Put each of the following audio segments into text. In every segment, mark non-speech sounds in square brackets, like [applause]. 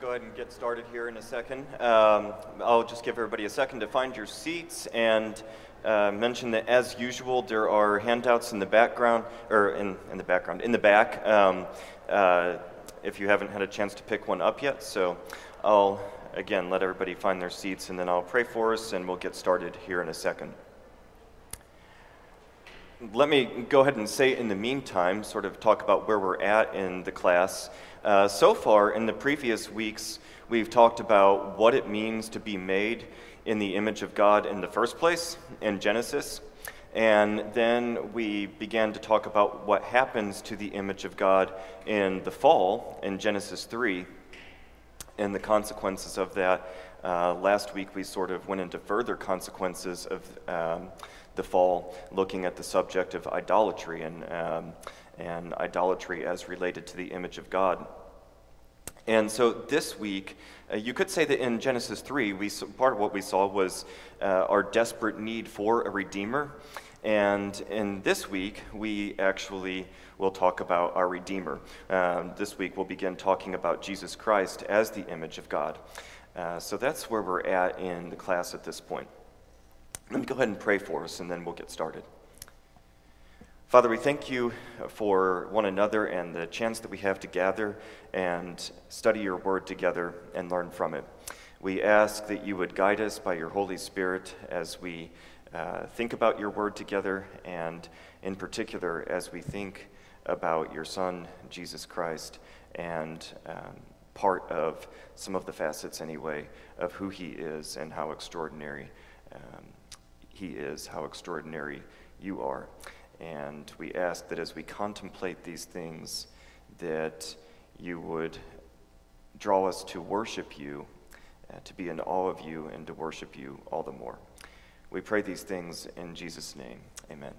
go ahead and get started here in a second. Um, I'll just give everybody a second to find your seats and uh, mention that, as usual, there are handouts in the background, or in, in the background, in the back, um, uh, if you haven't had a chance to pick one up yet. So I'll, again, let everybody find their seats and then I'll pray for us and we'll get started here in a second. Let me go ahead and say in the meantime, sort of talk about where we're at in the class. Uh, so far, in the previous weeks, we've talked about what it means to be made in the image of God in the first place in Genesis. And then we began to talk about what happens to the image of God in the fall in Genesis 3 and the consequences of that. Uh, last week, we sort of went into further consequences of um, the fall, looking at the subject of idolatry and um, and idolatry as related to the image of God. And so this week, uh, you could say that in Genesis 3, we, part of what we saw was uh, our desperate need for a Redeemer. And in this week, we actually will talk about our Redeemer. Um, this week, we'll begin talking about Jesus Christ as the image of God. Uh, so that's where we're at in the class at this point. Let me go ahead and pray for us, and then we'll get started. Father, we thank you for one another and the chance that we have to gather and study your word together and learn from it. We ask that you would guide us by your Holy Spirit as we uh, think about your word together, and in particular, as we think about your Son, Jesus Christ, and um, part of some of the facets, anyway, of who he is and how extraordinary um, he is, how extraordinary you are. And we ask that as we contemplate these things, that you would draw us to worship you, uh, to be in awe of you, and to worship you all the more. We pray these things in Jesus' name. Amen.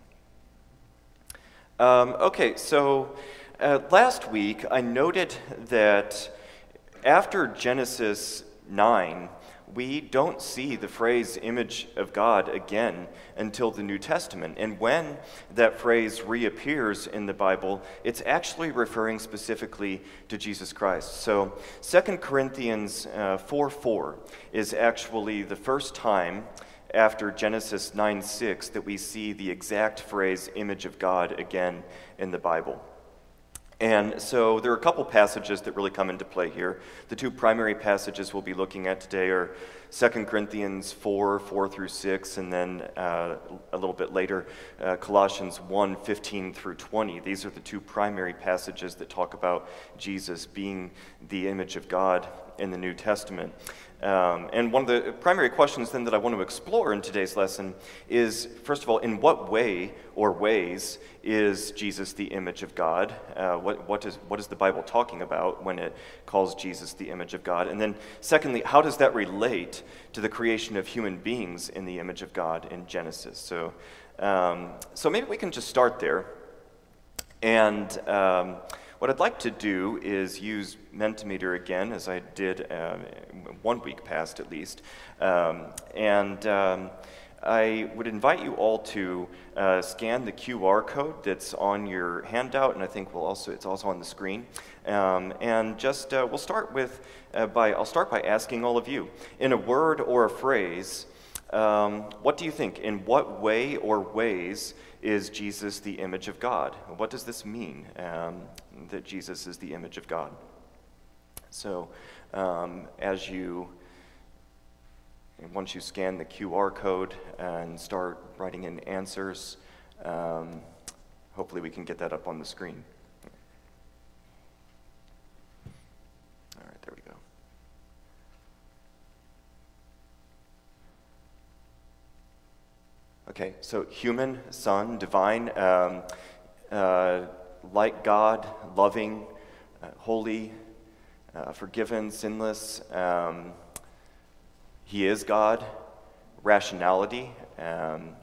Um, okay, so uh, last week I noted that after Genesis 9, we don't see the phrase image of God again until the New Testament. And when that phrase reappears in the Bible, it's actually referring specifically to Jesus Christ. So 2 Corinthians uh, 4 4 is actually the first time after Genesis 9 6 that we see the exact phrase image of God again in the Bible. And so there are a couple passages that really come into play here. The two primary passages we'll be looking at today are 2 Corinthians 4, 4 through 6, and then uh, a little bit later, uh, Colossians 1, 15 through 20. These are the two primary passages that talk about Jesus being the image of God in the New Testament. Um, and one of the primary questions then that I want to explore in today's lesson is first of all, in what way or ways is Jesus the image of God? Uh, what, what, is, what is the Bible talking about when it calls Jesus the image of God? And then, secondly, how does that relate to the creation of human beings in the image of God in Genesis? So, um, so maybe we can just start there. And. Um, what I'd like to do is use Mentimeter again, as I did uh, one week past at least. Um, and um, I would invite you all to uh, scan the QR code that's on your handout, and I think we'll also it's also on the screen. Um, and just uh, we'll start with uh, by I'll start by asking all of you in a word or a phrase. Um, what do you think? In what way or ways is Jesus the image of God? What does this mean um, that Jesus is the image of God? So, um, as you, once you scan the QR code and start writing in answers, um, hopefully we can get that up on the screen. All right, there we go. Okay, so human, son, divine, um, uh, like God, loving, uh, holy, uh, forgiven, sinless. Um, he is God, rationality, um,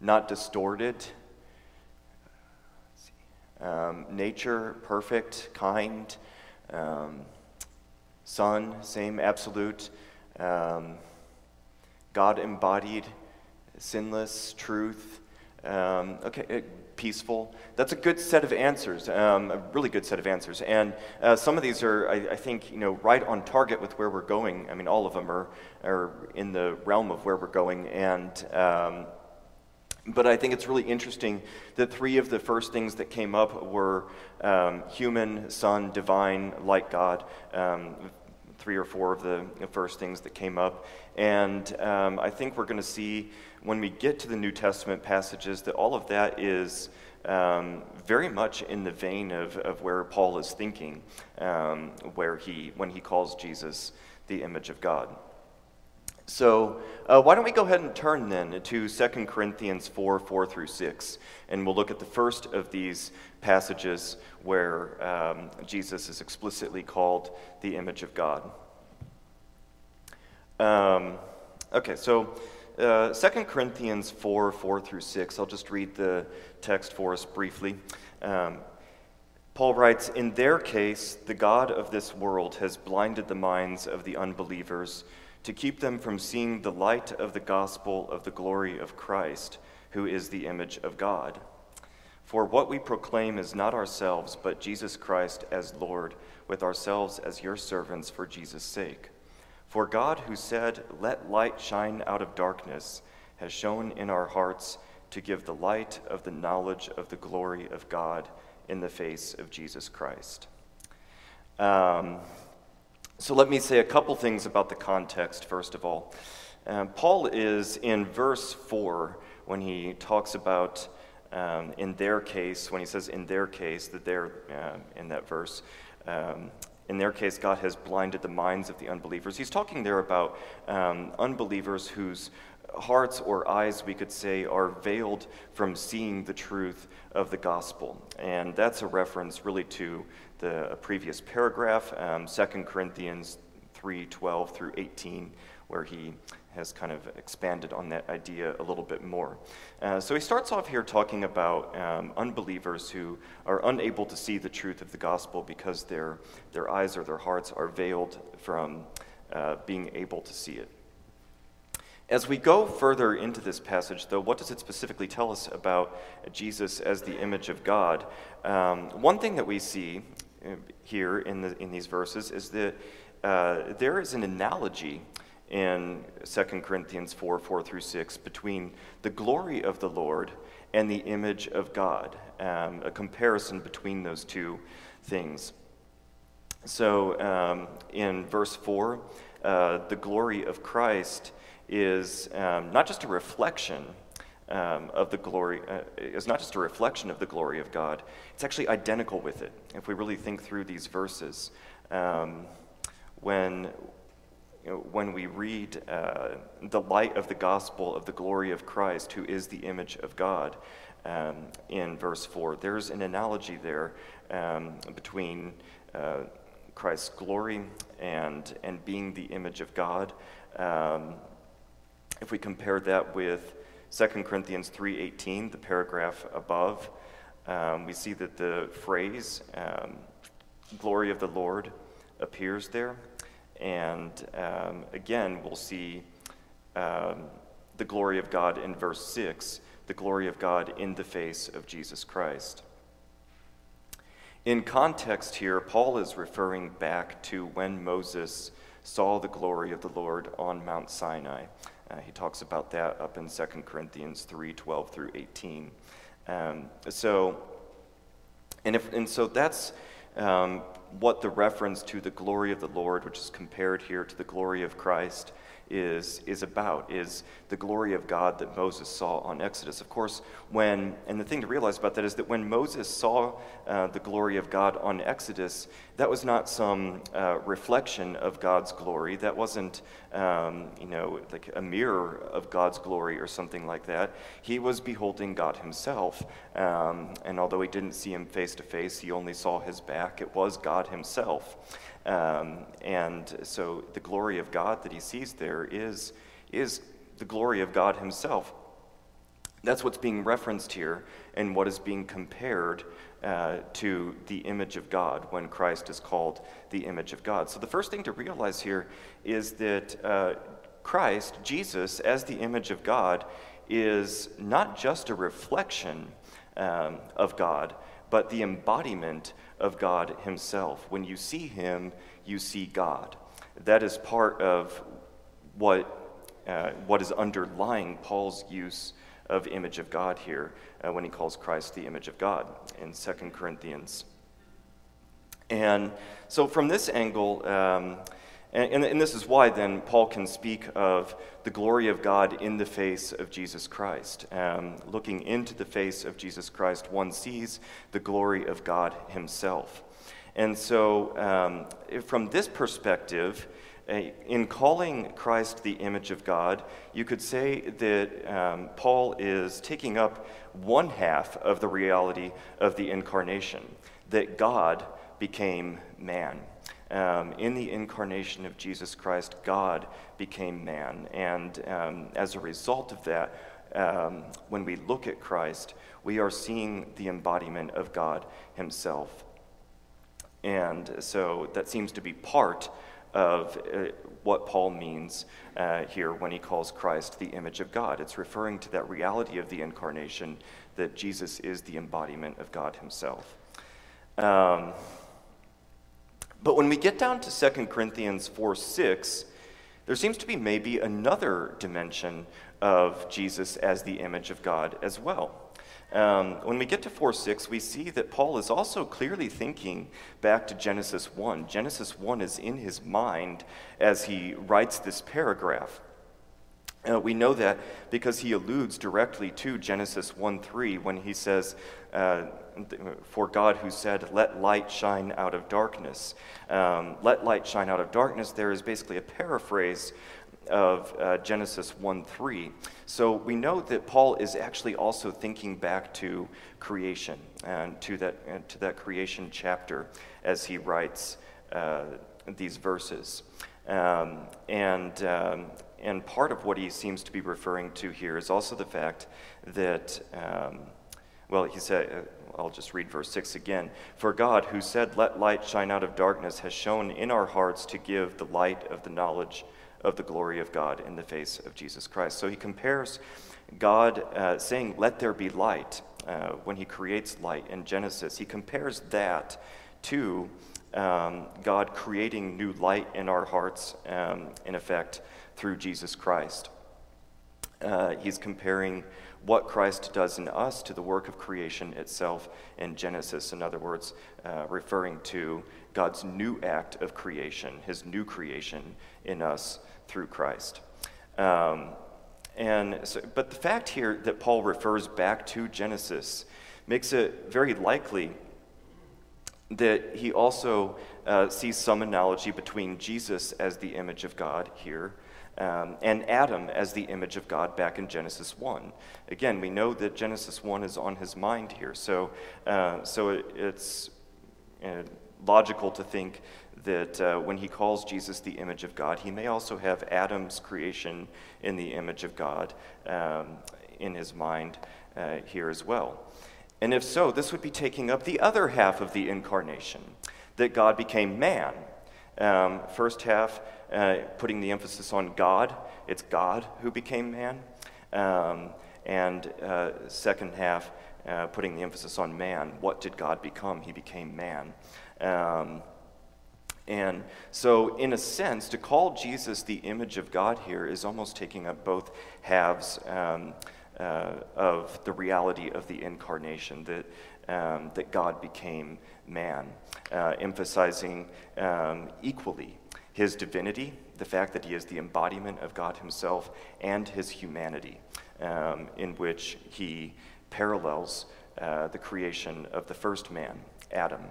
not distorted. Um, nature, perfect, kind. Um, son, same, absolute. Um, God embodied sinless truth, Um, okay, uh, peaceful. That's a good set of answers, um, a really good set of answers. And uh, some of these are, I, I, think, you know, right on target with where we're going. I mean, all of them are, are in the realm of where we're going. And um, but I think it's really interesting that three of the first things that came up were um, human, son, divine, like God. Um, three or four of the first things that came up. And um, I think we're going to see when we get to the New Testament passages that all of that is um, very much in the vein of, of where Paul is thinking, um, where he, when he calls Jesus the image of God. So, uh, why don't we go ahead and turn then to 2 Corinthians 4 4 through 6, and we'll look at the first of these passages where um, Jesus is explicitly called the image of God. Um, okay, so uh, 2 Corinthians 4 4 through 6, I'll just read the text for us briefly. Um, Paul writes, In their case, the God of this world has blinded the minds of the unbelievers to keep them from seeing the light of the gospel of the glory of Christ, who is the image of God. For what we proclaim is not ourselves, but Jesus Christ as Lord, with ourselves as your servants for Jesus' sake. For God, who said, Let light shine out of darkness, has shone in our hearts to give the light of the knowledge of the glory of God in the face of Jesus Christ. Um, so let me say a couple things about the context, first of all. Um, Paul is in verse 4 when he talks about, um, in their case, when he says in their case, that they're uh, in that verse, um, in their case, God has blinded the minds of the unbelievers. He's talking there about um, unbelievers whose hearts or eyes, we could say, are veiled from seeing the truth of the gospel. And that's a reference really to the previous paragraph, um, 2 Corinthians 3 12 through 18, where he has kind of expanded on that idea a little bit more. Uh, so he starts off here talking about um, unbelievers who are unable to see the truth of the gospel because their, their eyes or their hearts are veiled from uh, being able to see it. As we go further into this passage, though, what does it specifically tell us about Jesus as the image of God? Um, one thing that we see uh, here in, the, in these verses is that uh, there is an analogy in 2 Corinthians 4 4 through 6 between the glory of the Lord and the image of God, um, a comparison between those two things. So um, in verse 4, uh, the glory of Christ is um, not just a reflection um, of the glory, uh, is not just a reflection of the glory of God, it's actually identical with it. If we really think through these verses, um, when, when we read uh, the light of the gospel of the glory of Christ, who is the image of God, um, in verse 4, there's an analogy there um, between uh, Christ's glory and, and being the image of God. Um, if we compare that with 2 Corinthians 3.18, the paragraph above, um, we see that the phrase, um, glory of the Lord, appears there. And um, again, we'll see um, the glory of God in verse 6, the glory of God in the face of Jesus Christ. In context here, Paul is referring back to when Moses saw the glory of the Lord on Mount Sinai. Uh, he talks about that up in 2 Corinthians 3 12 through 18. Um, so, and, if, and so that's um, what the reference to the glory of the Lord, which is compared here to the glory of Christ, is, is about, is the glory of God that Moses saw on Exodus. Of course, when, and the thing to realize about that is that when Moses saw uh, the glory of God on Exodus, that was not some uh, reflection of God's glory. That wasn't, um, you know, like a mirror of God's glory or something like that. He was beholding God himself. Um, and although he didn't see him face to face, he only saw his back. It was God himself. Um, and so the glory of God that he sees there is, is the glory of God himself. That's what's being referenced here and what is being compared uh, to the image of God when Christ is called the image of God. So the first thing to realize here is that uh, Christ, Jesus, as the image of God, is not just a reflection um, of God, but the embodiment of God Himself. When you see Him, you see God. That is part of what, uh, what is underlying Paul's use of image of God here uh, when he calls Christ the image of God in 2 Corinthians. And so, from this angle, um, and, and, this is why then Paul can speak of the glory of God in the face of Jesus Christ. Um, looking into the face of Jesus Christ, one sees the glory of God himself. And so, um, from this perspective, in calling Christ the image of God, you could say that um, Paul is taking up one half of the reality of the incarnation, that God became man. Um, in the incarnation of Jesus Christ, God became man. And um, as a result of that, um, when we look at Christ, we are seeing the embodiment of God Himself. And so that seems to be part of uh, what Paul means uh, here when he calls Christ the image of God. It's referring to that reality of the incarnation that Jesus is the embodiment of God Himself. Um, but when we get down to 2 Corinthians 4 6, there seems to be maybe another dimension of Jesus as the image of God as well. Um, when we get to 4 6, we see that Paul is also clearly thinking back to Genesis 1. Genesis 1 is in his mind as he writes this paragraph. Uh, we know that because he alludes directly to Genesis 1 3 when he says, uh, For God who said, Let light shine out of darkness. Um, Let light shine out of darkness, there is basically a paraphrase of uh, Genesis 1 3. So we know that Paul is actually also thinking back to creation and to that, uh, to that creation chapter as he writes uh, these verses. Um, and um, and part of what he seems to be referring to here is also the fact that, um, well, he said, uh, I'll just read verse 6 again. For God, who said, Let light shine out of darkness, has shown in our hearts to give the light of the knowledge of the glory of God in the face of Jesus Christ. So he compares God uh, saying, Let there be light, uh, when he creates light in Genesis. He compares that to um, God creating new light in our hearts, um, in effect, through Jesus Christ. Uh, he's comparing what Christ does in us to the work of creation itself in Genesis. In other words, uh, referring to God's new act of creation, his new creation in us through Christ. Um, and so, but the fact here that Paul refers back to Genesis makes it very likely that he also uh, sees some analogy between Jesus as the image of God here um, and Adam as the image of God back in Genesis 1. Again, we know that Genesis 1 is on his mind here, so, uh, so it, it's uh, logical to think that uh, when he calls Jesus the image of God, he may also have Adam's creation in the image of God um, in his mind uh, here as well. And if so, this would be taking up the other half of the incarnation, that God became man. Um, first half, uh, putting the emphasis on God. It's God who became man. Um, and uh, second half, uh, putting the emphasis on man. What did God become? He became man. Um, and so, in a sense, to call Jesus the image of God here is almost taking up both halves um, uh, of the reality of the incarnation, that, um, that God became man, uh, emphasizing um, equally his divinity, the fact that he is the embodiment of God himself, and his humanity, um, in which he parallels uh, the creation of the first man, Adam.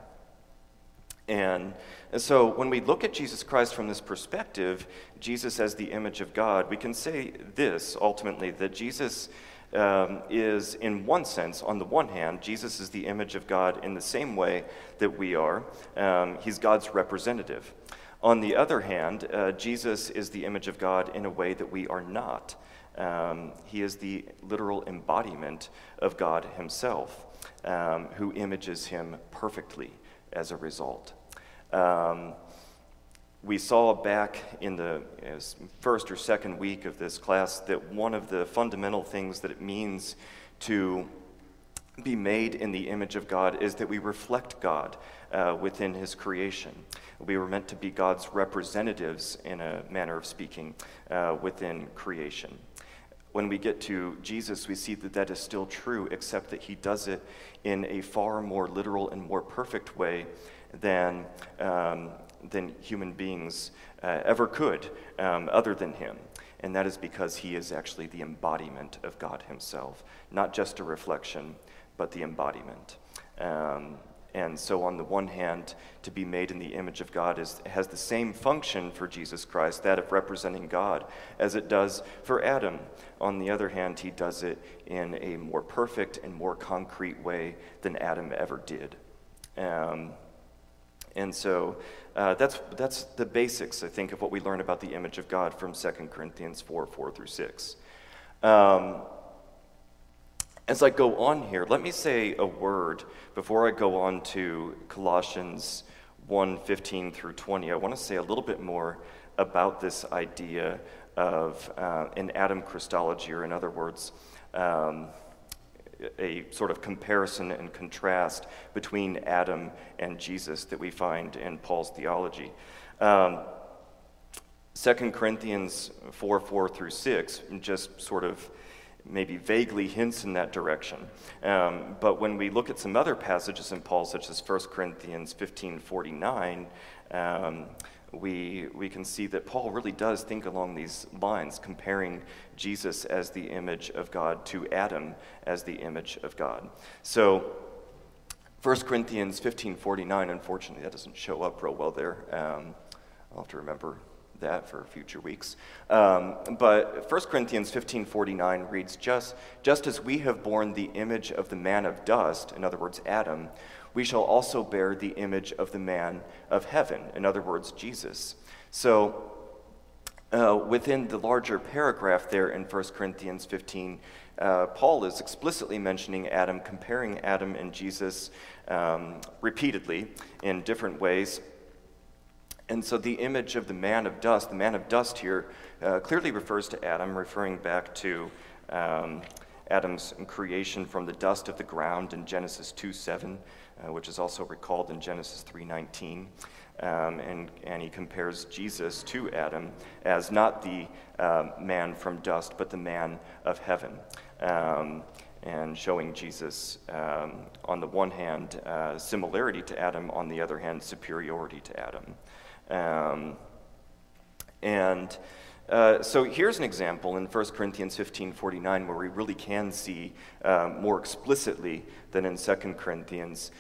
And, so when we look at Jesus Christ from this perspective, Jesus as the image of God, we can say this ultimately that Jesus um, is, in one sense, on the one hand, Jesus is the image of God in the same way that we are. Um, he's God's representative. On the other hand, uh, Jesus is the image of God in a way that we are not. Um, he is the literal embodiment of God Himself, um, who images Him perfectly as a result. Um, we saw back in the first or second week of this class that one of the fundamental things that it means to be made in the image of God is that we reflect God uh, within His creation. We were meant to be God's representatives, in a manner of speaking, uh, within creation. When we get to Jesus, we see that that is still true, except that He does it in a far more literal and more perfect way than. Um, than human beings uh, ever could, um, other than him. And that is because he is actually the embodiment of God himself, not just a reflection, but the embodiment. Um, and so, on the one hand, to be made in the image of God is, has the same function for Jesus Christ, that of representing God, as it does for Adam. On the other hand, he does it in a more perfect and more concrete way than Adam ever did. Um, and so uh, that's, that's the basics, I think, of what we learn about the image of God from 2 Corinthians 4 4 through 6. Um, as I go on here, let me say a word before I go on to Colossians 1 15 through 20. I want to say a little bit more about this idea of uh, an Adam Christology, or in other words, um, a sort of comparison and contrast between Adam and Jesus that we find in Paul's theology. Um, 2 Corinthians 4 4 through 6 just sort of maybe vaguely hints in that direction. Um, but when we look at some other passages in Paul, such as 1 Corinthians 15 49, um, we, we can see that Paul really does think along these lines, comparing Jesus as the image of God to Adam as the image of God. So, 1 Corinthians 15:49, unfortunately, that doesn't show up real well there. Um, I'll have to remember that for future weeks. Um, but 1 Corinthians 15:49 reads, just, just as we have borne the image of the man of dust, in other words, Adam, we shall also bear the image of the man of heaven, in other words, Jesus. So, uh, within the larger paragraph there in 1 Corinthians 15, uh, Paul is explicitly mentioning Adam, comparing Adam and Jesus um, repeatedly in different ways. And so the image of the man of dust, the man of dust here, uh, clearly refers to Adam, referring back to um, Adam's creation from the dust of the ground in Genesis 2:7, uh, which is also recalled in Genesis 3:19. Um, and, and he compares Jesus to Adam as not the uh, man from dust, but the man of heaven. Um, and showing Jesus, um, on the one hand, uh, similarity to Adam, on the other hand, superiority to Adam. Um, and uh, so here's an example in 1 Corinthians 15:49 where we really can see uh, more explicitly than in 2 Corinthians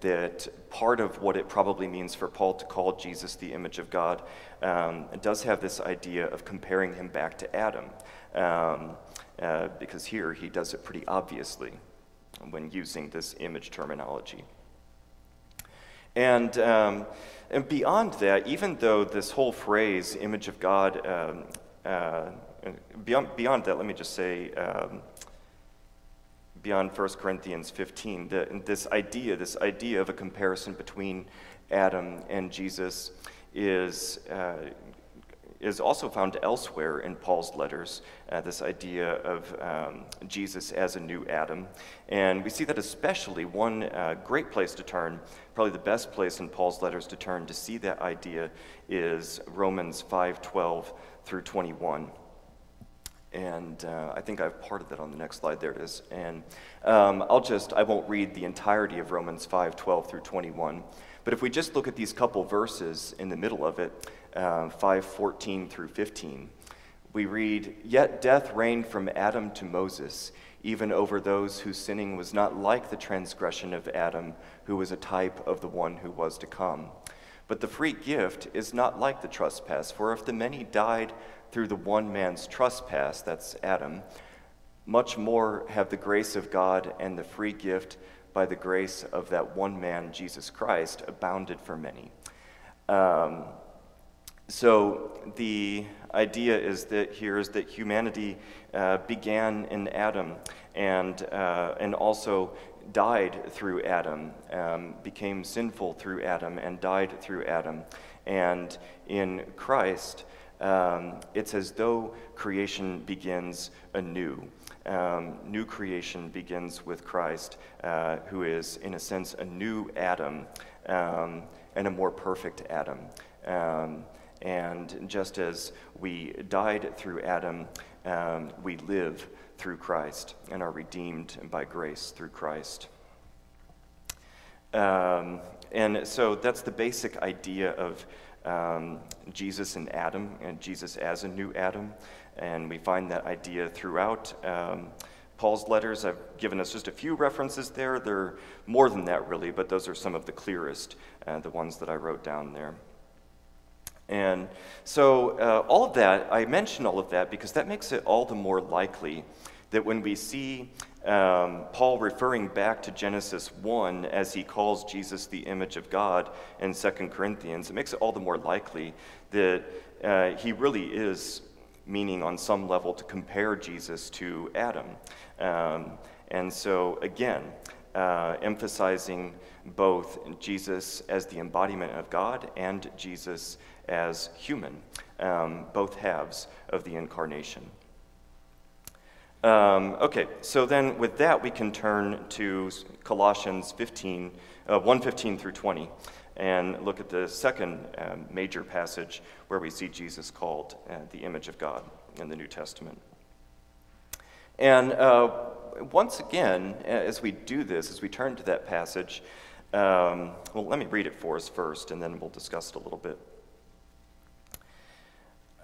that part of what it probably means for Paul to call Jesus the image of God um, does have this idea of comparing him back to Adam, um, uh, because here he does it pretty obviously when using this image terminology. And, um, and beyond that, even though this whole phrase, image of God, um, uh, beyond, beyond that, let me just say, um, beyond 1 Corinthians 15. The, this idea, this idea of a comparison between Adam and Jesus is, uh, is also found elsewhere in Paul's letters, uh, this idea of um, Jesus as a new Adam. And we see that especially one uh, great place to turn, probably the best place in Paul's letters to turn to see that idea is Romans 5:12 through 21 and uh, I think I've parted that on the next slide. There it is. And um, I'll just, I won't read the entirety of Romans 5 12 through 21. But if we just look at these couple verses in the middle of it, uh, 5 14 through 15, we read, Yet death reigned from Adam to Moses, even over those whose sinning was not like the transgression of Adam, who was a type of the one who was to come. But the free gift is not like the trespass, for if the many died through the one man's trespass, that's Adam, much more have the grace of God and the free gift by the grace of that one man, Jesus Christ, abounded for many. Um, so the idea is that here is that humanity uh, began in Adam and, uh, and also died through Adam, um, became sinful through Adam, and died through Adam. And in Christ, um, it's as though creation begins anew. Um, new creation begins with Christ, uh, who is, in a sense, a new Adam um, and a more perfect Adam. And just as we died through Adam, um, we live through Christ and are redeemed by grace through Christ. Um, and so that's the basic idea of um, Jesus and Adam, and Jesus as a new Adam. And we find that idea throughout um, Paul's letters. I've given us just a few references there. There are more than that, really, but those are some of the clearest, uh, the ones that I wrote down there. And so, uh, all of that, I mention all of that because that makes it all the more likely that when we see um, Paul referring back to Genesis 1 as he calls Jesus the image of God in 2 Corinthians, it makes it all the more likely that uh, he really is meaning on some level to compare Jesus to Adam. Um, and so, again, uh, emphasizing both Jesus as the embodiment of God and Jesus as human, um, both halves of the incarnation. Um, okay, so then with that, we can turn to Colossians 15, uh, 115 through 20, and look at the second uh, major passage where we see Jesus called uh, the image of God in the New Testament. And uh, once again, as we do this, as we turn to that passage, um, well, let me read it for us first, and then we'll discuss it a little bit.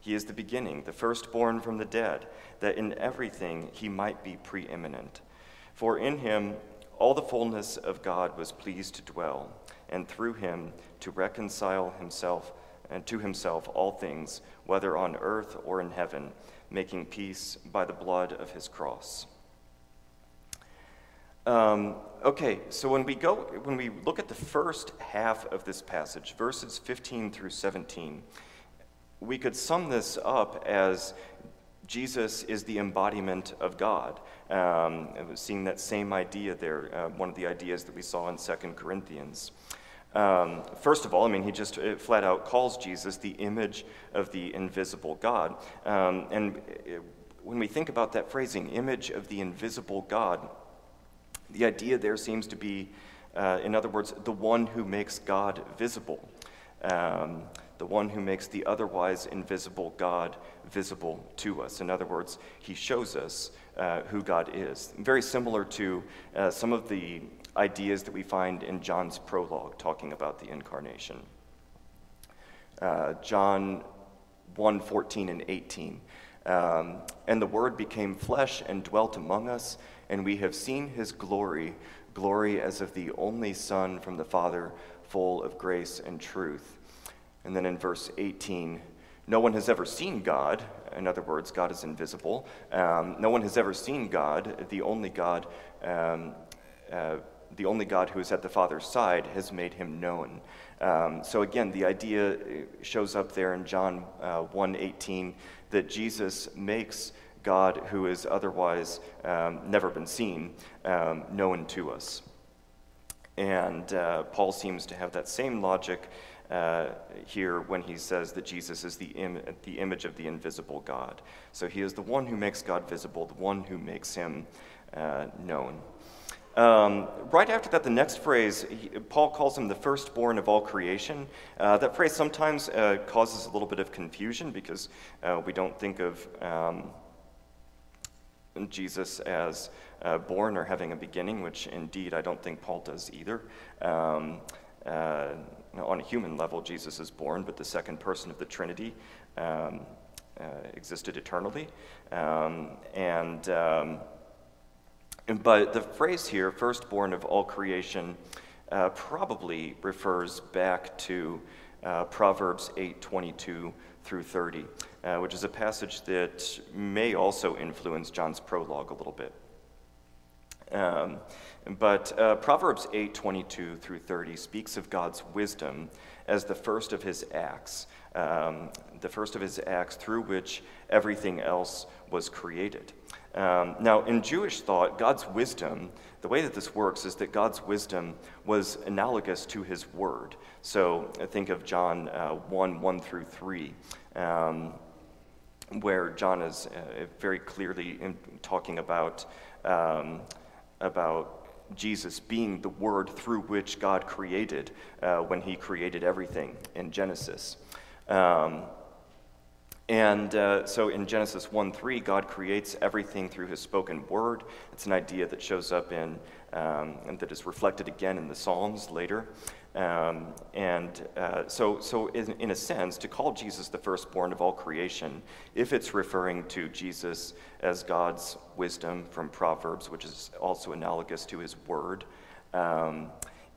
He is the beginning, the firstborn from the dead, that in everything he might be preeminent. For in him all the fullness of God was pleased to dwell, and through him to reconcile himself and to himself all things, whether on earth or in heaven, making peace by the blood of his cross. Um, okay, so when we go, when we look at the first half of this passage, verses 15 through 17, we could sum this up as Jesus is the embodiment of God. Um, seeing that same idea there, uh, one of the ideas that we saw in 2 Corinthians. Um, first of all, I mean, he just uh, flat out calls Jesus the image of the invisible God. Um, and uh, when we think about that phrasing, image of the invisible God, the idea there seems to be, uh, in other words, the one who makes God visible. Um, the one who makes the otherwise invisible God visible to us. In other words, he shows us uh, who God is. Very similar to uh, some of the ideas that we find in John's prologue talking about the incarnation. Uh, John 1 14 and 18. Um, and the Word became flesh and dwelt among us, and we have seen his glory, glory as of the only Son from the Father, full of grace and truth. And then in verse 18, no one has ever seen God. In other words, God is invisible. Um, no one has ever seen God. The only God, um, uh, the only God who is at the Father's side, has made him known. Um, so again, the idea shows up there in John uh, 1:18 that Jesus makes God, who is otherwise um, never been seen, um, known to us. And uh, Paul seems to have that same logic uh, here when he says that Jesus is the, Im- the image of the invisible God. So he is the one who makes God visible, the one who makes him uh, known. Um, right after that, the next phrase, he, Paul calls him the firstborn of all creation. Uh, that phrase sometimes uh, causes a little bit of confusion because uh, we don't think of um, Jesus as uh, born or having a beginning, which indeed I don't think Paul does either. Um, uh, on a human level, Jesus is born, but the second person of the Trinity um, uh, existed eternally. Um, and, um, but the phrase here, firstborn of all creation, uh, probably refers back to uh, Proverbs 8 22 through 30, uh, which is a passage that may also influence John's prologue a little bit. Um, but uh, Proverbs 8 22 through 30 speaks of God's wisdom as the first of his acts, um, the first of his acts through which everything else was created. Um, now, in Jewish thought, God's wisdom, the way that this works is that God's wisdom was analogous to his word. So think of John uh, 1 1 through 3. Um, where John is uh, very clearly talking about, um, about Jesus being the word through which God created uh, when he created everything in Genesis. Um, and uh, so in Genesis 1 3, God creates everything through his spoken word. It's an idea that shows up in, um, and that is reflected again in the Psalms later. Um, and uh, so, so in, in, a sense, to call Jesus the firstborn of all creation, if it's referring to Jesus as God's wisdom from Proverbs, which is also analogous to his word, um,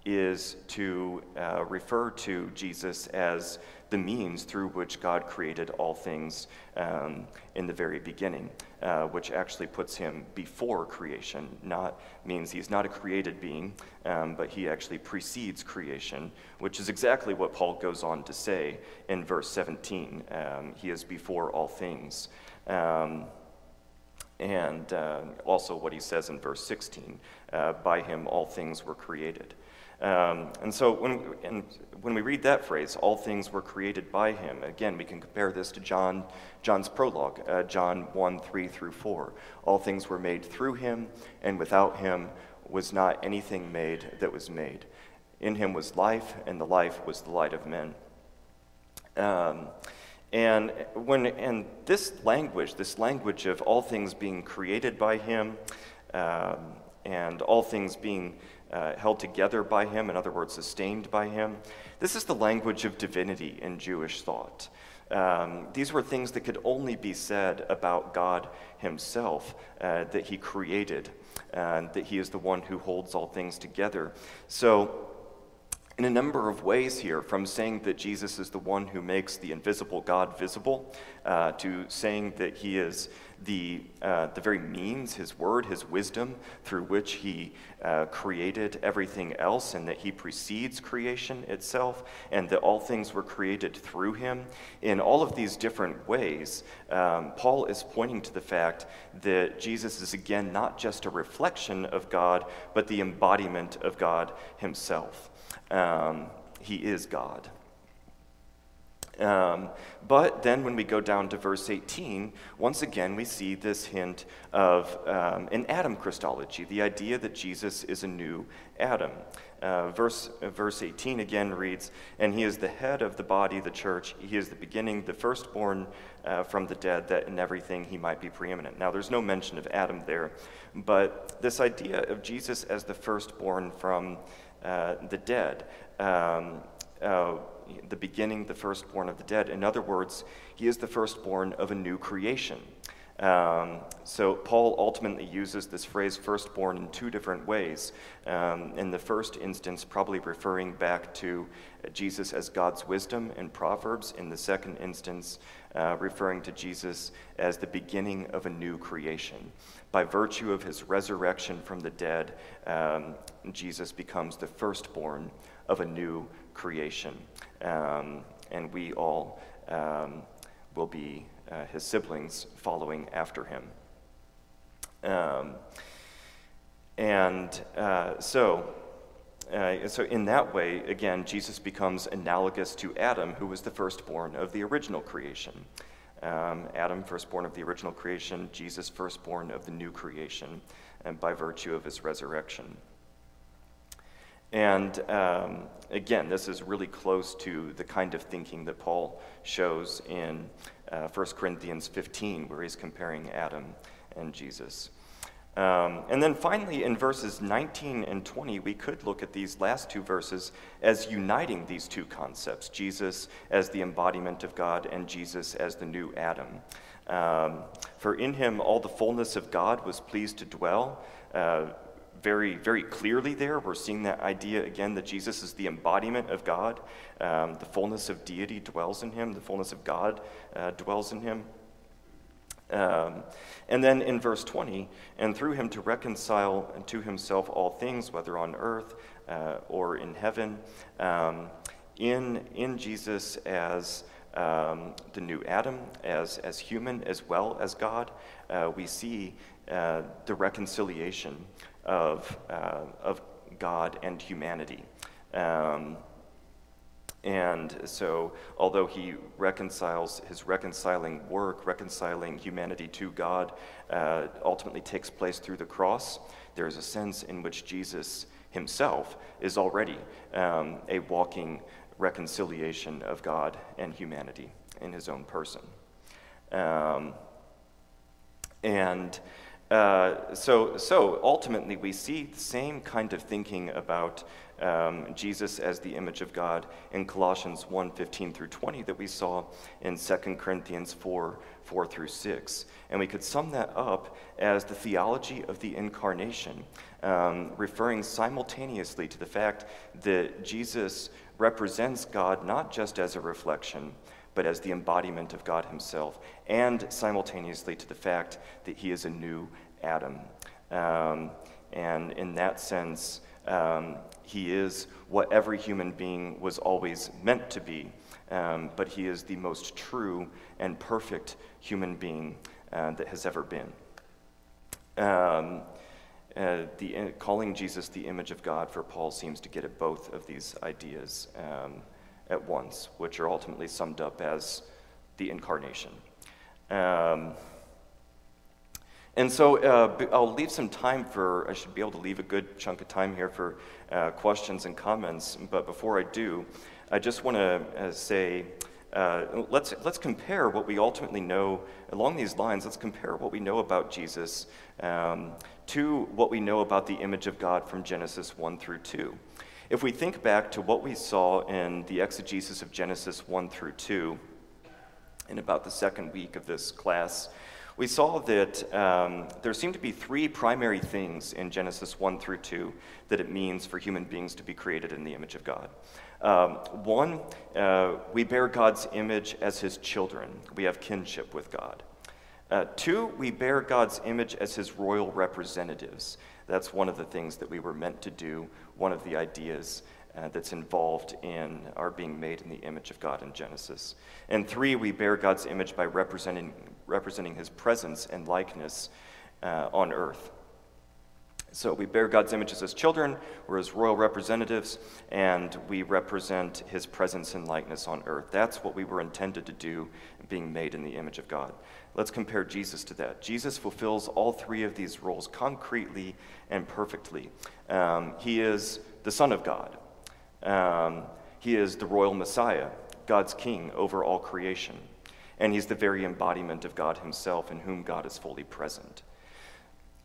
is to uh, refer to Jesus as the means through which God created all things um, in the very beginning, uh, which actually puts him before creation. Not means he's not a created being, um, but he actually precedes creation, which is exactly what Paul goes on to say in verse 17. Um, he is before all things. Um, and uh, also what he says in verse 16 uh, by him all things were created. Um, and so when, and when we read that phrase, all things were created by him, again, we can compare this to John, John's prologue, uh, John 1 3 through 4. All things were made through him, and without him was not anything made that was made. In him was life, and the life was the light of men. Um, and when and this language, this language of all things being created by him, um, and all things being uh, held together by him, in other words, sustained by him. This is the language of divinity in Jewish thought. Um, these were things that could only be said about God himself, uh, that he created, and that he is the one who holds all things together. So, in a number of ways here, from saying that Jesus is the one who makes the invisible God visible, uh, to saying that he is the, uh, the very means, his word, his wisdom, through which he uh, created everything else, and that he precedes creation itself, and that all things were created through him. In all of these different ways, um, Paul is pointing to the fact that Jesus is again not just a reflection of God, but the embodiment of God himself. Um, he is God. Um, but then when we go down to verse 18, once again we see this hint of um, an Adam Christology, the idea that Jesus is a new Adam. Uh, verse, uh, verse 18 again reads, And he is the head of the body, the church. He is the beginning, the firstborn uh, from the dead, that in everything he might be preeminent. Now, there's no mention of Adam there, but this idea of Jesus as the firstborn from uh, the dead. Um, uh, the beginning, the firstborn of the dead. In other words, he is the firstborn of a new creation. Um, so Paul ultimately uses this phrase firstborn in two different ways. Um, in the first instance, probably referring back to Jesus as God's wisdom in Proverbs. In the second instance, uh, referring to Jesus as the beginning of a new creation. By virtue of his resurrection from the dead, um, Jesus becomes the firstborn of a new creation. Um, and we all um, will be uh, his siblings following after him. Um, and uh, so, uh, so in that way, again, Jesus becomes analogous to Adam, who was the firstborn of the original creation. Um, Adam, firstborn of the original creation, Jesus, firstborn of the new creation, and by virtue of his resurrection. And um, again, this is really close to the kind of thinking that Paul shows in uh, 1 Corinthians 15, where he's comparing Adam and Jesus. Um, and then finally, in verses 19 and 20, we could look at these last two verses as uniting these two concepts Jesus as the embodiment of God and Jesus as the new Adam. Um, For in him all the fullness of God was pleased to dwell. Uh, very, very clearly there. We're seeing that idea again that Jesus is the embodiment of God. Um, the fullness of deity dwells in him, the fullness of God uh, dwells in him. Um, and then in verse 20, and through him to reconcile to himself all things, whether on earth uh, or in heaven, um, in, in Jesus as um, the new Adam, as, as human as well as God, uh, we see uh, the reconciliation of, uh, of God and humanity. Um, and so, although he reconciles his reconciling work, reconciling humanity to God, uh, ultimately takes place through the cross, there is a sense in which Jesus himself is already um, a walking reconciliation of God and humanity in his own person. Um, and uh, so, so ultimately, we see the same kind of thinking about um, Jesus as the image of God in Colossians 1 15 through 20 that we saw in 2 Corinthians 4 4 through 6. And we could sum that up as the theology of the incarnation, um, referring simultaneously to the fact that Jesus represents God not just as a reflection, but as the embodiment of God Himself, and simultaneously to the fact that He is a new Adam. Um, and in that sense, um, He is what every human being was always meant to be, um, but He is the most true and perfect human being uh, that has ever been. Um, uh, the, uh, calling Jesus the image of God for Paul seems to get at both of these ideas um, at once, which are ultimately summed up as the incarnation. Um, and so uh, I'll leave some time for, I should be able to leave a good chunk of time here for uh, questions and comments. But before I do, I just want to uh, say, uh, let's, let's compare what we ultimately know along these lines. Let's compare what we know about Jesus um, to what we know about the image of God from Genesis 1 through 2. If we think back to what we saw in the exegesis of Genesis 1 through 2, in about the second week of this class, we saw that um, there seem to be three primary things in Genesis 1 through 2 that it means for human beings to be created in the image of God. Um, one, uh, we bear God's image as his children, we have kinship with God. Uh, two, we bear God's image as his royal representatives. That's one of the things that we were meant to do, one of the ideas uh, that's involved in our being made in the image of God in Genesis. And three, we bear God's image by representing, representing his presence and likeness uh, on earth. So we bear God's images as children, we're his royal representatives, and we represent his presence and likeness on earth. That's what we were intended to do, being made in the image of God. Let's compare Jesus to that. Jesus fulfills all three of these roles concretely and perfectly. Um, he is the Son of God, um, he is the royal Messiah, God's king over all creation. And he's the very embodiment of God himself, in whom God is fully present.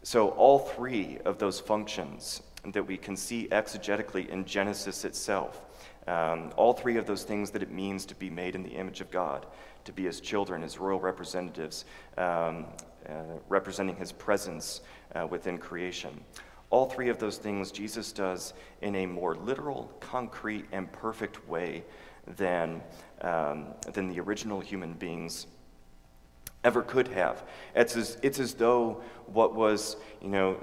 So, all three of those functions that we can see exegetically in Genesis itself, um, all three of those things that it means to be made in the image of God, to be his children, his royal representatives, um, uh, representing his presence uh, within creation. All three of those things Jesus does in a more literal, concrete, and perfect way than, um, than the original human beings ever could have. It's as, it's as though what was, you know,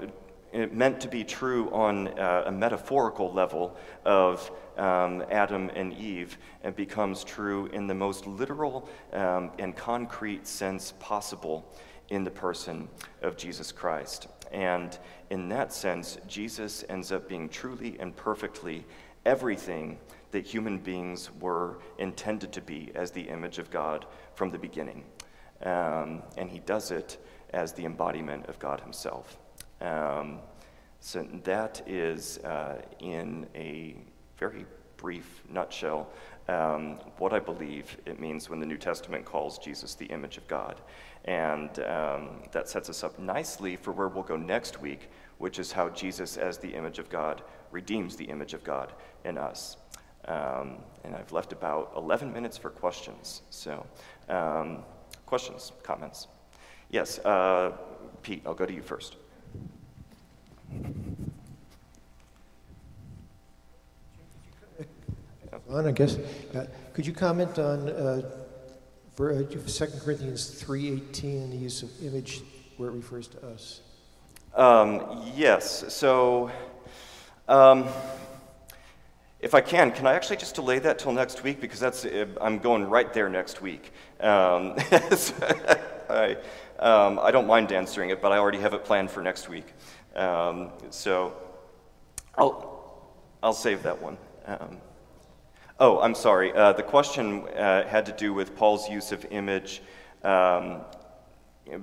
meant to be true on uh, a metaphorical level of um, Adam and Eve and becomes true in the most literal um, and concrete sense possible in the person of Jesus Christ. And in that sense, Jesus ends up being truly and perfectly everything that human beings were intended to be as the image of God from the beginning. Um, and he does it as the embodiment of God himself. Um, so that is, uh, in a very brief nutshell, um, what I believe it means when the New Testament calls Jesus the image of God. And um, that sets us up nicely for where we'll go next week, which is how Jesus, as the image of God, redeems the image of God in us. Um, and I've left about 11 minutes for questions. So, um, questions, comments? Yes, uh, Pete, I'll go to you first. On, I guess. Uh, could you comment on uh, 2 uh, Corinthians 3.18, and the use of image where it refers to us? Um, yes, so... Um, if I can, can I actually just delay that till next week because that's uh, I'm going right there next week. Um, [laughs] I, um, I don't mind answering it, but I already have it planned for next week. Um, so, I'll I'll save that one. Um, oh, I'm sorry. Uh, the question uh, had to do with Paul's use of image um,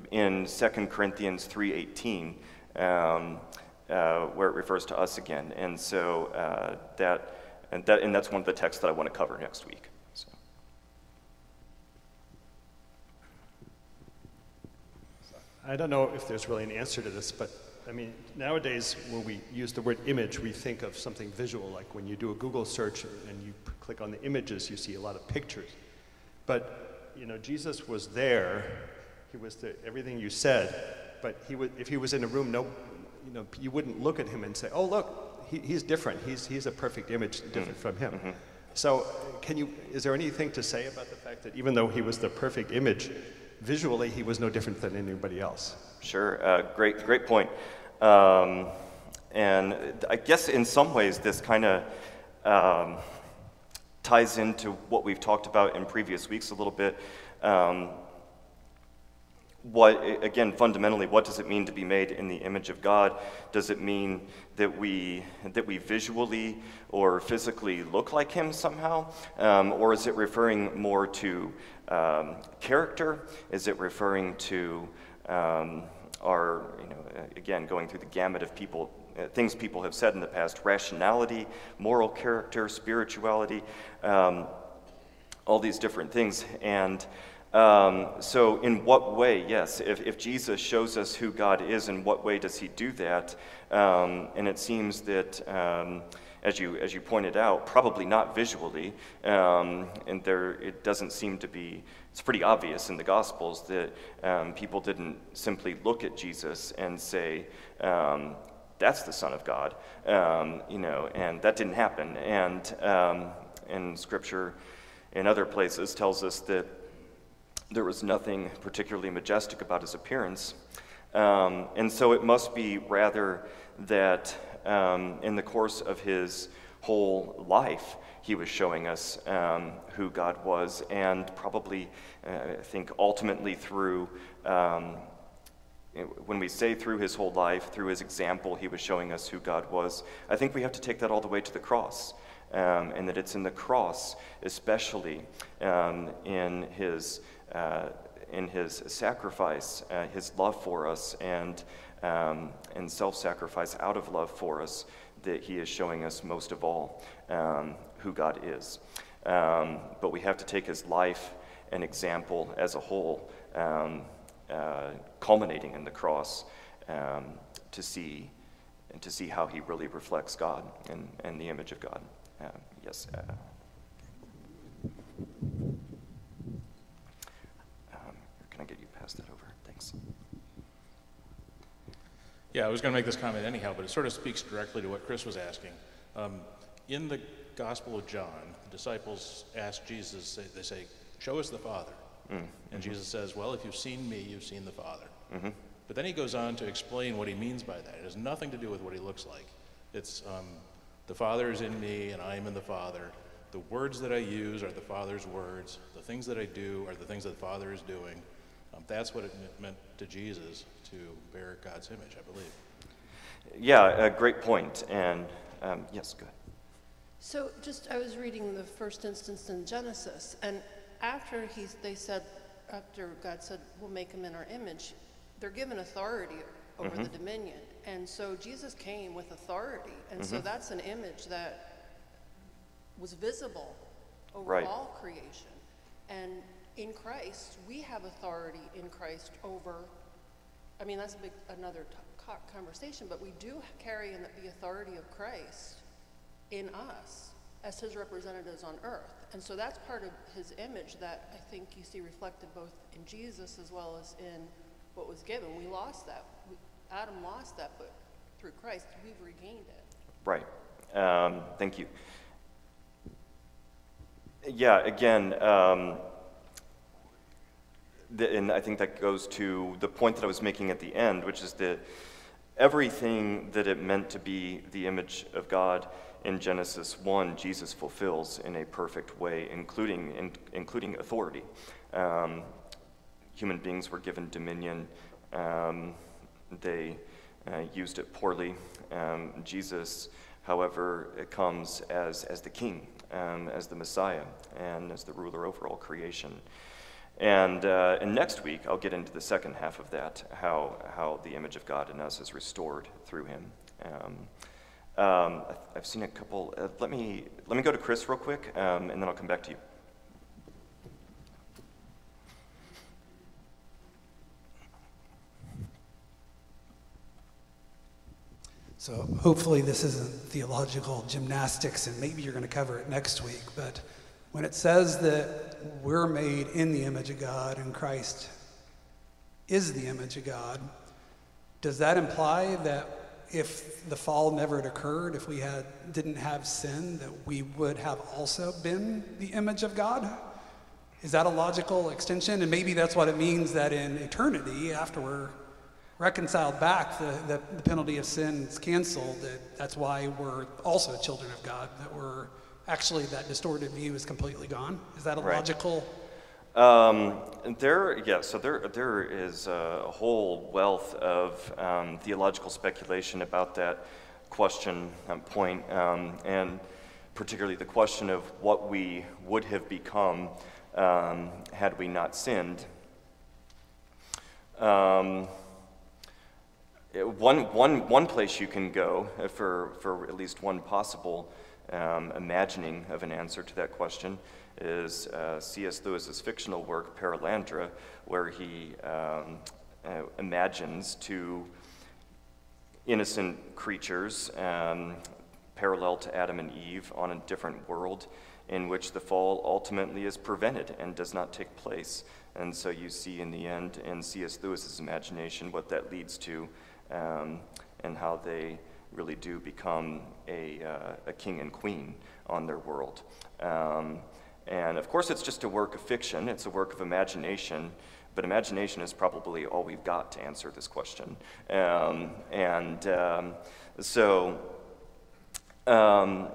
in 2 Corinthians 3:18 um, uh, where it refers to us again. And so uh, that, and that, and that's one of the texts that I want to cover next week. So. I don't know if there's really an answer to this, but I mean, nowadays when we use the word image, we think of something visual, like when you do a Google search and you click on the images, you see a lot of pictures. But, you know, Jesus was there, he was the, everything you said, but he would, if he was in a room, no, you know, you wouldn't look at him and say, "Oh, look, he, he's different. He's, he's a perfect image, different from him." Mm-hmm. So, can you? Is there anything to say about the fact that even though he was the perfect image, visually he was no different than anybody else? Sure. Uh, great, great point. Um, and I guess in some ways this kind of um, ties into what we've talked about in previous weeks a little bit. Um, what again fundamentally what does it mean to be made in the image of god? Does it mean that we that we visually or physically look like him somehow? Um, or is it referring more to um, character? Is it referring to um, our you know again going through the gamut of people uh, things people have said in the past rationality moral character spirituality um, all these different things. And um, so, in what way, yes, if, if Jesus shows us who God is, in what way does he do that? Um, and it seems that, um, as, you, as you pointed out, probably not visually. Um, and there, it doesn't seem to be, it's pretty obvious in the Gospels that um, people didn't simply look at Jesus and say, um, that's the Son of God, you know, and that didn't happen. And, and Scripture in other places tells us that there was nothing particularly majestic about his appearance. Um, and so it must be rather that um, in the course of his whole life, he was showing us um, who God was, and probably, uh, I think, ultimately through, um, when we say through his whole life, through his example, he was showing us who God was. I think we have to take that all the way to the cross. Um, and that it's in the cross, especially um, in his uh, in his sacrifice, uh, his love for us, and, um, and self sacrifice out of love for us, that he is showing us most of all um, who God is. Um, but we have to take his life and example as a whole, um, uh, culminating in the cross, um, to see and to see how he really reflects God and, and the image of God. Uh, yes. Uh, Yeah, I was going to make this comment anyhow, but it sort of speaks directly to what Chris was asking. Um, in the Gospel of John, the disciples ask Jesus, they say, Show us the Father. Mm-hmm. And Jesus says, Well, if you've seen me, you've seen the Father. Mm-hmm. But then he goes on to explain what he means by that. It has nothing to do with what he looks like. It's um, the Father is in me, and I am in the Father. The words that I use are the Father's words. The things that I do are the things that the Father is doing. Um, that's what it meant to Jesus to bear God's image, I believe. Yeah, a great point. And um, yes, good. So, just I was reading the first instance in Genesis, and after he, they said, after God said, "We'll make him in our image," they're given authority over mm-hmm. the dominion, and so Jesus came with authority, and mm-hmm. so that's an image that was visible over right. all creation, and in Christ, we have authority in Christ over, I mean, that's big, another t- conversation, but we do carry in the authority of Christ in us as his representatives on earth. And so that's part of his image that I think you see reflected both in Jesus as well as in what was given. We lost that. We, Adam lost that, but through Christ, we've regained it. Right. Um, thank you. yeah, again, um, the, and I think that goes to the point that I was making at the end, which is that everything that it meant to be the image of God in Genesis 1, Jesus fulfills in a perfect way, including, in, including authority. Um, human beings were given dominion, um, they uh, used it poorly. Um, Jesus, however, comes as, as the king, um, as the Messiah, and as the ruler over all creation. And, uh, and next week, I'll get into the second half of that, how, how the image of God in us is restored through him. Um, um, I've seen a couple. Uh, let, me, let me go to Chris real quick, um, and then I'll come back to you. So hopefully this isn't theological gymnastics, and maybe you're going to cover it next week. But when it says that we're made in the image of God and Christ is the image of God, does that imply that if the fall never had occurred, if we had didn't have sin, that we would have also been the image of God? Is that a logical extension? And maybe that's what it means that in eternity, after we're reconciled back, the, the, the penalty of sin is canceled. That, that's why we're also children of God, that we're actually, that distorted view is completely gone. Is that a Right. logical? Um, there, yeah, so there, there is a whole wealth of um, theological speculation about that question um, point, um, and particularly the question of what we would have become um, had we not sinned. Um, one, one, one place you can go uh, for, for at least one possible um, imagining of an answer to that question is uh, C.S. Lewis's fictional work, Perelandra, where he um, uh, imagines two innocent creatures um, parallel to Adam and Eve on a different world in which the fall ultimately is prevented and does not take place. And so you see in the end in C.S. Lewis's imagination what that leads to um, and how they really do become a, uh, a king and queen on their world. Um, and of course, it's just a work of fiction, it's a work of imagination, but imagination is probably all we've got to answer this question. Um, and um, so, um,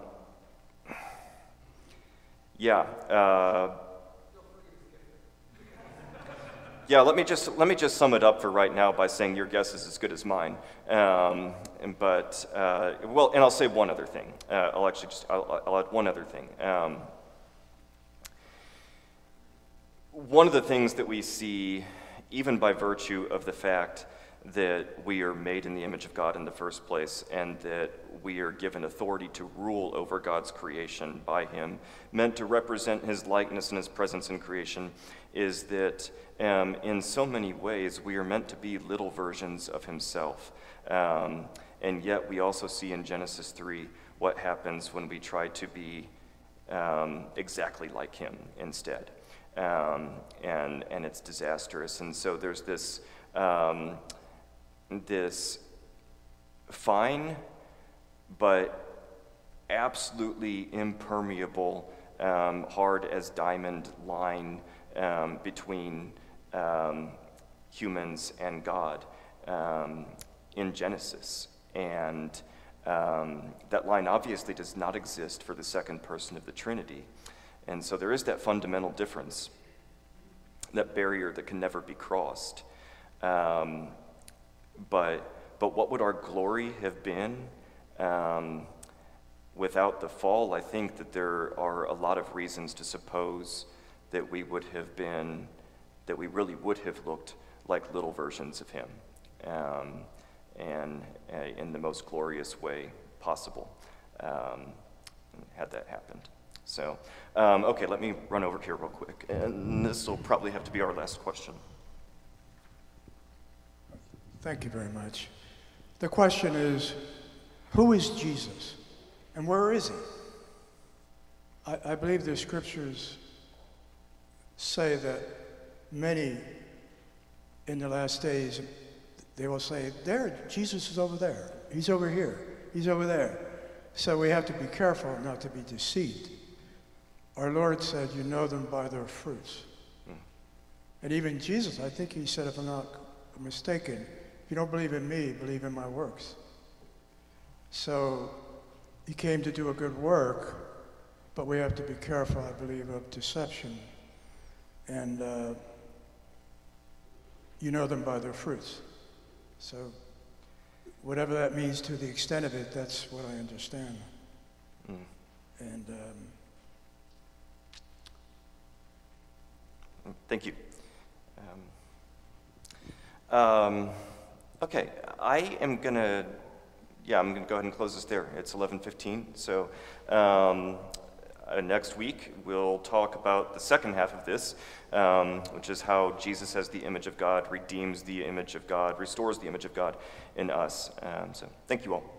yeah. Uh, yeah, let me just let me just sum it up for right now by saying your guess is as good as mine. Um, and- but uh, well, and I'll say one other thing. Uh, I'll actually just I'll, I'll add one other thing. Um, one of the things that we see, even by virtue of the fact that we are made in the image of God in the first place, and that we are given authority to rule over God's creation by Him, meant to represent His likeness and His presence in creation, is that um, in so many ways we are meant to be little versions of Himself. Um, and yet we also see in Genesis 3 what happens when we try to be um, exactly like Him instead. Um, and, and it's disastrous. And so there's this, um, this fine but absolutely impermeable, um, hard as diamond line um, between um, humans and God in Genesis. And um, that line obviously does not exist for the second person of the Trinity. And so there is that fundamental difference, that barrier that can never be crossed. Um, but, but what would our glory have been um, without the fall? I think that there are a lot of reasons to suppose that we would have been, that we really would have looked like little versions of Him, um, and uh, in the most glorious way possible, um, had that happened. So, um, okay, let me run over here real quick, and this will probably have to be our last question. Thank you very much. The question is who is Jesus and where is he? I, I believe the scriptures say that many in the last days they will say, There, Jesus is over there. He's over here. He's over there. So we have to be careful not to be deceived. our Lord said, You know them by their fruits. Hmm. And even Jesus, I think he said, if I'm not mistaken, if you don't believe in me, believe in my works. So he came to do a good work, but we have to be careful, I believe, of deception. And uh, you know them by their fruits. So whatever that means to the extent of it, that's what I understand. Mm. And um, Thank you. Um, um, okay, I am gonna, yeah, I'm gonna go ahead and close this there. It's 11:15. So um, uh, next week we'll talk about the second half of this, um, which is how Jesus, as the image of God, redeems the image of God, restores the image of God in us. Um, so thank you all.